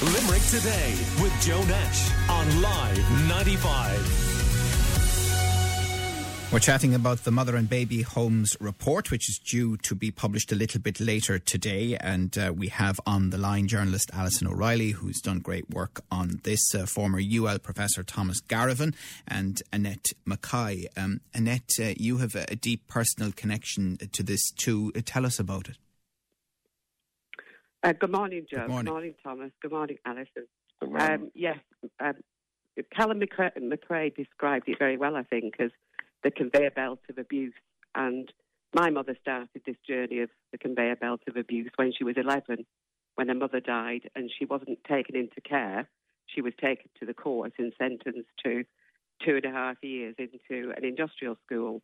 Limerick Today with Joe Nash on Live 95. We're chatting about the Mother and Baby Homes report, which is due to be published a little bit later today. And uh, we have on the line journalist Alison O'Reilly, who's done great work on this, uh, former UL professor Thomas Garavan, and Annette Mackay. Um, Annette, uh, you have a, deep personal connection to this too. Uh, tell us about it. Uh, good morning, Joe. Good morning. good morning. Thomas. Good morning, Alison. Good morning. Um, yes, um, Callum McRae described it very well, I think, as the conveyor belt of abuse. And my mother started this journey of the conveyor belt of abuse when she was 11, when her mother died, and she wasn't taken into care. She was taken to the court and sentenced to two and a half years into an industrial school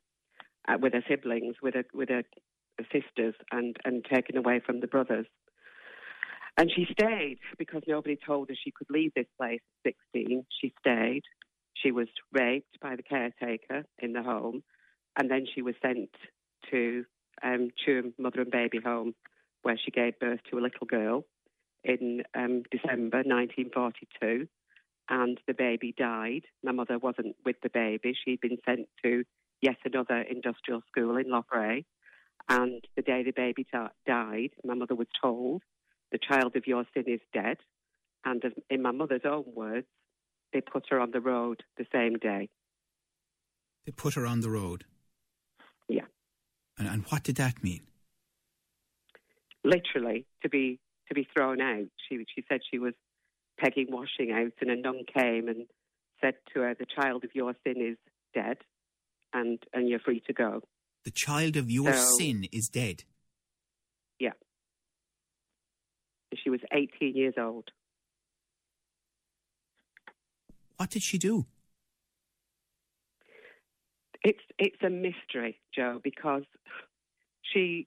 uh, with her siblings, with her, with her sisters, and, and taken away from the brothers. And she stayed because nobody told her she could leave this place at 16. She stayed. She was raped by the caretaker in the home, and then she was sent to um, Tuam Mother and Baby Home, where she gave birth to a little girl in um, December 1942. And the baby died. My mother wasn't with the baby. She'd been sent to yet another industrial school in Loughrea. And the day the baby ta- died, my mother was told, the child of your sin is dead. And in my mother's own words, they put her on the road the same day. They put her on the road? Yeah. And, and what did that mean? Literally, to be to be thrown out. She she said she was pegging washing out, and a nun came and said to her, "The child of your sin is dead, and and you're free to go." The child of your So- sin is dead. Yeah. She was 18 years old. What did she do? It's it's a mystery, Joe, because she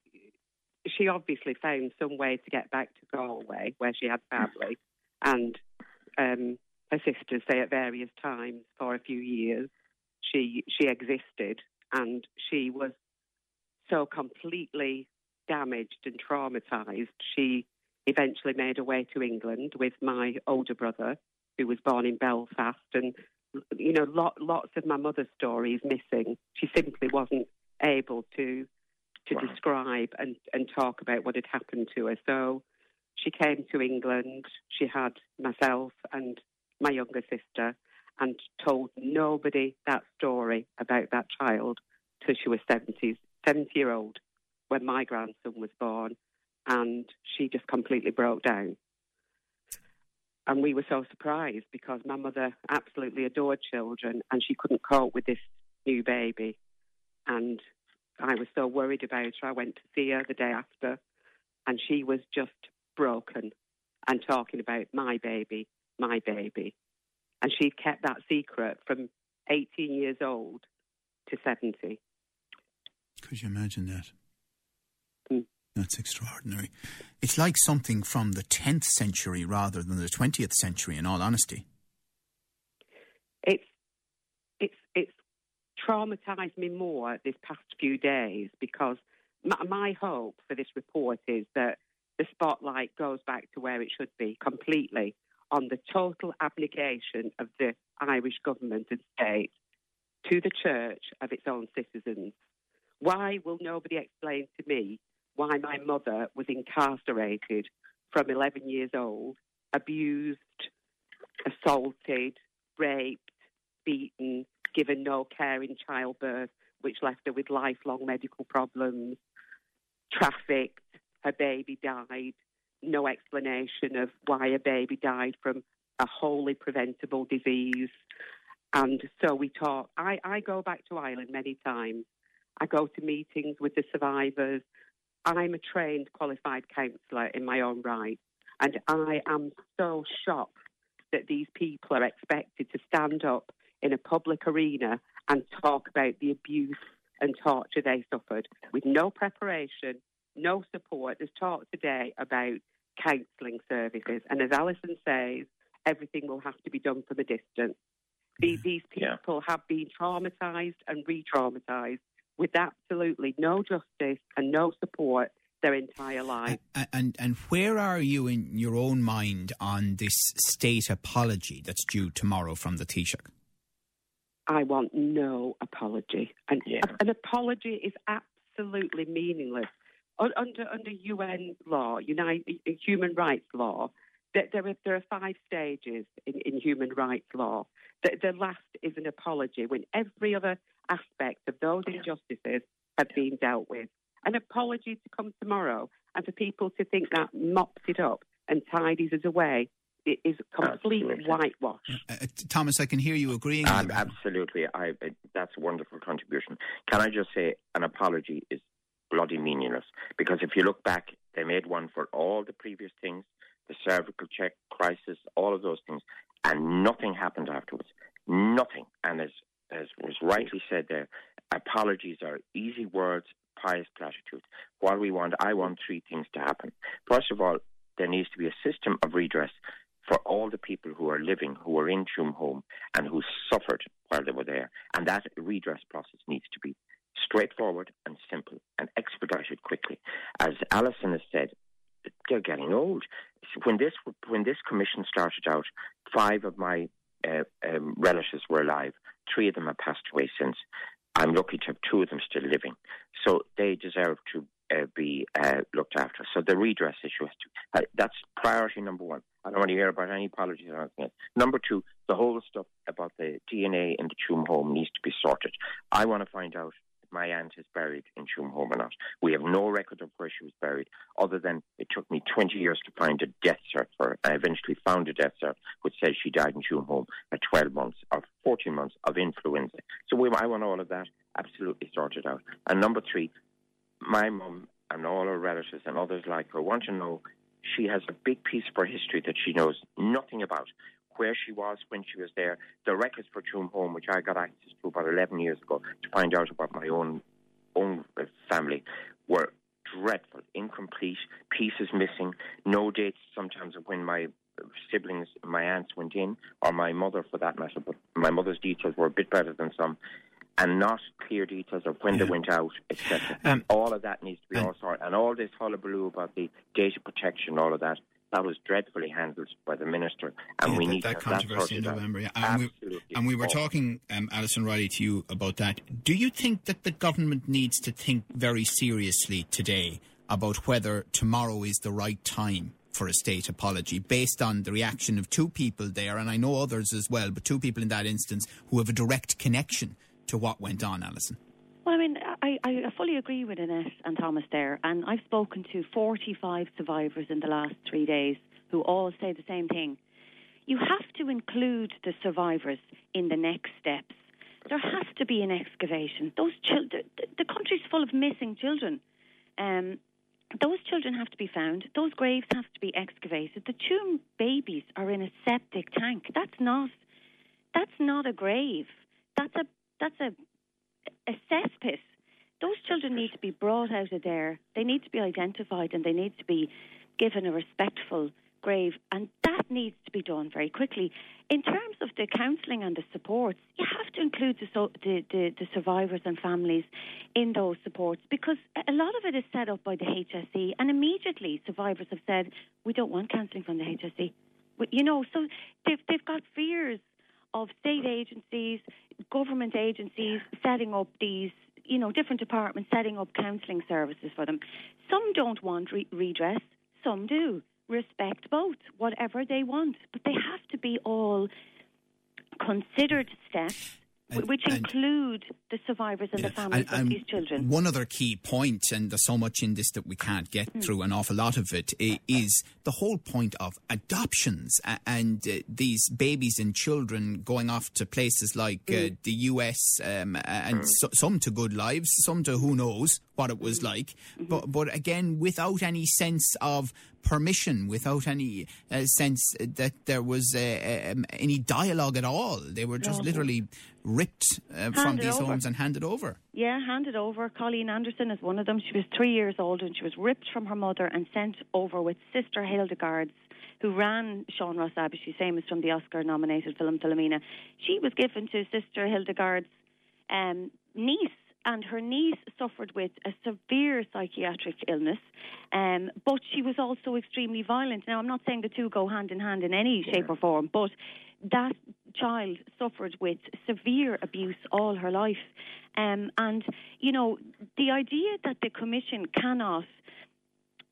she obviously found some way to get back to Galway, where she had family, and um, her sisters say at various times for a few years she she existed, and she was so completely damaged and traumatized. She eventually made her way to England with my older brother, who was born in Belfast, and you know, lot, lots of my mother's story is missing. She simply wasn't able to to Wow. describe and, and talk about what had happened to her. So she came to England. She had myself and my younger sister, and told nobody that story about that child till she was 70, 70 year old when my grandson was born, and she just completely broke down. And we were so surprised because my mother absolutely adored children and she couldn't cope with this new baby. And I was so worried about her. I went to see her the day after and she was just broken and talking about my baby, my baby. And she kept that secret from 18 years old to 70. Could you imagine that? That's extraordinary. It's like something from the 10th century rather than the 20th century, in all honesty. it's it's it's traumatized me more this past few days because my, my hope for this report is that the spotlight goes back to where it should be completely on the total abnegation of the Irish government and state to the church of its own citizens. Why will nobody explain to me why my mother was incarcerated from 11 years old, abused, assaulted, raped, beaten, given no care in childbirth, which left her with lifelong medical problems, trafficked, her baby died, no explanation of why a baby died from a wholly preventable disease. And so we talk. I, I go back to Ireland many times. I go to meetings with the survivors. I'm a trained qualified counsellor in my own right. And I am so shocked that these people are expected to stand up in a public arena and talk about the abuse and torture they suffered with no preparation, no support. There's talk today about counselling services. And as Alison says, everything will have to be done from a distance. These, these Yeah. people have been traumatised and re traumatised with absolutely no justice and no support their entire life. And, and, and where are you in your own mind on this state apology that's due tomorrow from the Taoiseach? I want no apology. And Yeah. an apology is absolutely meaningless. Under under UN law, United human rights law, there, there are there are five stages in, in human rights law. The, the last is an apology when every other aspect of those injustices have been dealt with. An apology to come tomorrow and for people to think that mops it up and tidies us away it is complete Absolutely. whitewash. Uh, Thomas, I can hear you agreeing. Um, absolutely, I, it- that's a wonderful contribution. Can I just say, an apology is bloody meaningless because if you look back, they made one for all the previous things, the cervical check crisis, all of those things, and nothing happened afterwards. Nothing. And as as was rightly said there, apologies are easy words, pious platitudes. What we want, I want three things to happen. First of all, there needs to be a system of redress for all the people who are living, who are in Tuam Home, and who suffered while they were there. And that redress process needs to be straightforward and simple and expedited quickly. As Alison has said, they're getting old. When this when this commission started out, five of my uh, um, relatives were alive. Three of them have passed away since. I'm lucky to have two of them still living. So they deserve to uh, be uh, looked after. So the redress issue has to. Uh, that's priority number one. I don't want to hear about any apologies or anything else. Number two, the whole stuff about the DNA in the Tuam home needs to be sorted. I want to find out my aunt is buried in Tuam home or not. We have no record of where she was buried, other than it took me 20 years to find a death cert for her. I eventually found a death cert which says she died in Tuam home at 12 months or 14 months of influenza. So we, I want all of that absolutely sorted out. And number three, my mum and all her relatives and others like her want to know she has a big piece of her history that she knows nothing about. Where she was when she was there, the records for Tuam Home, which I got access to about 11 years ago to find out about my own own family, were dreadful, incomplete, pieces missing, no dates sometimes of when my siblings, my aunts went in, or my mother for that matter, but my mother's details were a bit better than some and not clear details of when they went out, etc. Um, all of that needs to be all sorted. And all this hullabaloo about the data protection, all of that, that was dreadfully handled by the minister. And Yeah, we that, need that to controversy in that out. November. Yeah. And, we, Absolutely. and we were talking, um, Alison Riley, to you about that. Do you think that the government needs to think very seriously today about whether tomorrow is the right time for a state apology based on the reaction of two people there, and I know others as well, but two people in that instance who have a direct connection to what went on, Alison? Well, I mean, I, I fully agree with Annette and Thomas there, and I've spoken to 45 survivors in the last three days who all say the same thing. You have to include the survivors in the next steps. There has to be an excavation. Those children, the, country's full of missing children. Um, those children have to be found. Those graves have to be excavated. The two babies are in a septic tank. That's not. That's not a grave. That's a. That's a a cesspit. Those children need to be brought out of there. They need to be identified and they need to be given a respectful grave, and that needs to be done very quickly. In terms of the counselling and the supports, you have to include the, the, the, the survivors and families in those supports because a lot of it is set up by the HSE, and immediately survivors have said, We don't want counselling from the HSE. You know, so they've, they've got fears of state agencies, government agencies setting up these, you know, different departments setting up counselling services for them. Some don't want re- redress, some do. Respect both, whatever they want, but they have to be all considered steps. And- which include the survivors and Yeah. the families And- and of these children. One other key point, and there's so much in this that we can't get Hmm. through an awful lot of it, is the whole point of adoptions and uh, these babies and children going off to places like uh, Hmm. the US um, and so, some to good lives, some to who knows what it was like. Mm-hmm. But, but again, without any sense of permission, without any uh, sense that there was uh, um, any dialogue at all. They were just No. literally ripped uh, from these over. homes and handed over. Yeah, handed over. Colleen Anderson is one of them. She was three years old and she was ripped from her mother and sent over with Sister Hildegard's, who ran Sean Ross Abbey. She's famous from the Oscar nominated film Philomena. She was given to Sister Hildegard's um, niece and her niece suffered with a severe psychiatric illness, um, but she was also extremely violent. Now, I'm not saying the two go hand in hand in any shape or form, but that child suffered with severe abuse all her life. Um, and, you know, the idea that the Commission cannot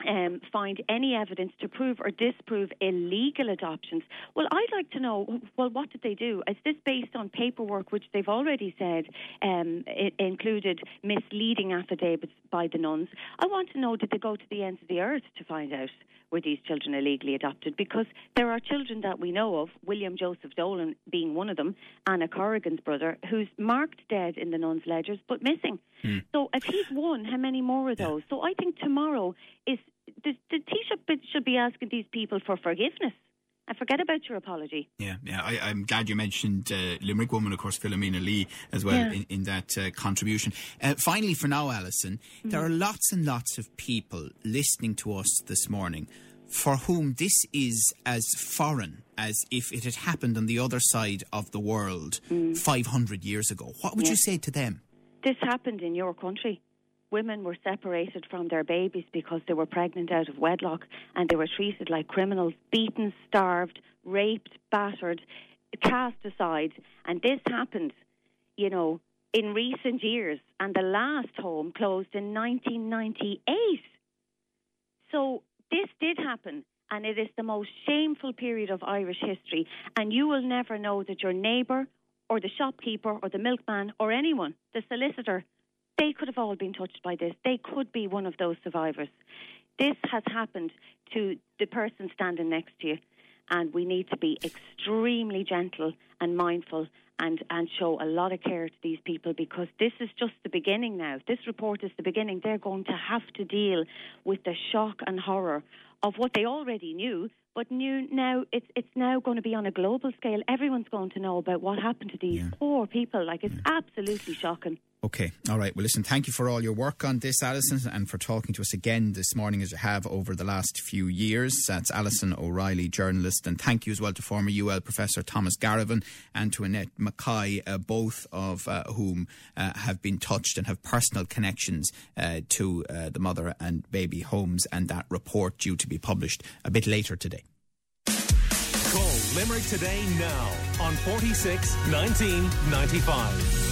um, find any evidence to prove or disprove illegal adoptions. Well, I'd like to know, well, what did they do? Is this based on paperwork which they've already said um, included misleading affidavits by the nuns? I want to know, did they go to the ends of the earth to find out? were these children illegally adopted? Because there are children that we know of, William Joseph Dolan being one of them, Anna Corrigan's brother, who's marked dead in the nuns' ledgers but missing. Mm. So if he's one, how many more are those? So I think tomorrow is the, the Taoiseach should be asking these people for forgiveness. And forget about your apology. Yeah, yeah. I, am glad you mentioned uh, Limerick woman, of course, Philomena Lee, as well yeah. in, in, that uh, contribution. Uh, finally, for now, Alison, mm-hmm. there are lots and lots of people listening to us this morning for whom this is as foreign as if it had happened on the other side of the world mm. 500 years ago. What would yeah. you say to them? This happened in your country women were separated from their babies because they were pregnant out of wedlock and they were treated like criminals, beaten, starved, raped, battered, cast aside. And this happened, you know, in recent years. And the last home closed in 1998. So this did happen. And it is the most shameful period of Irish history. And you will never know that your neighbour or the shopkeeper or the milkman or anyone, the solicitor, they could have all been touched by this. They could be one of those survivors. This has happened to the person standing next to you, and we need to be extremely gentle and mindful and, and show a lot of care to these people because this is just the beginning now. This report is the beginning. They're going to have to deal with the shock and horror of what they already knew, but new now it's it's now going to be on a global scale. Everyone's going to know about what happened to these yeah. poor people. Like it's yeah. absolutely shocking. Okay. All right. Well, listen, thank you for all your work on this, Alison, and for talking to us again this morning as you have over the last few years. That's Alison O'Reilly, journalist. And thank you as well to former UL Professor Thomas Garavan and to Annette Mackay, uh, both of uh, whom uh, have been touched and have personal connections uh, to uh, the mother and baby homes and that report due to be published a bit later today. Call Limerick today now on 46 1995.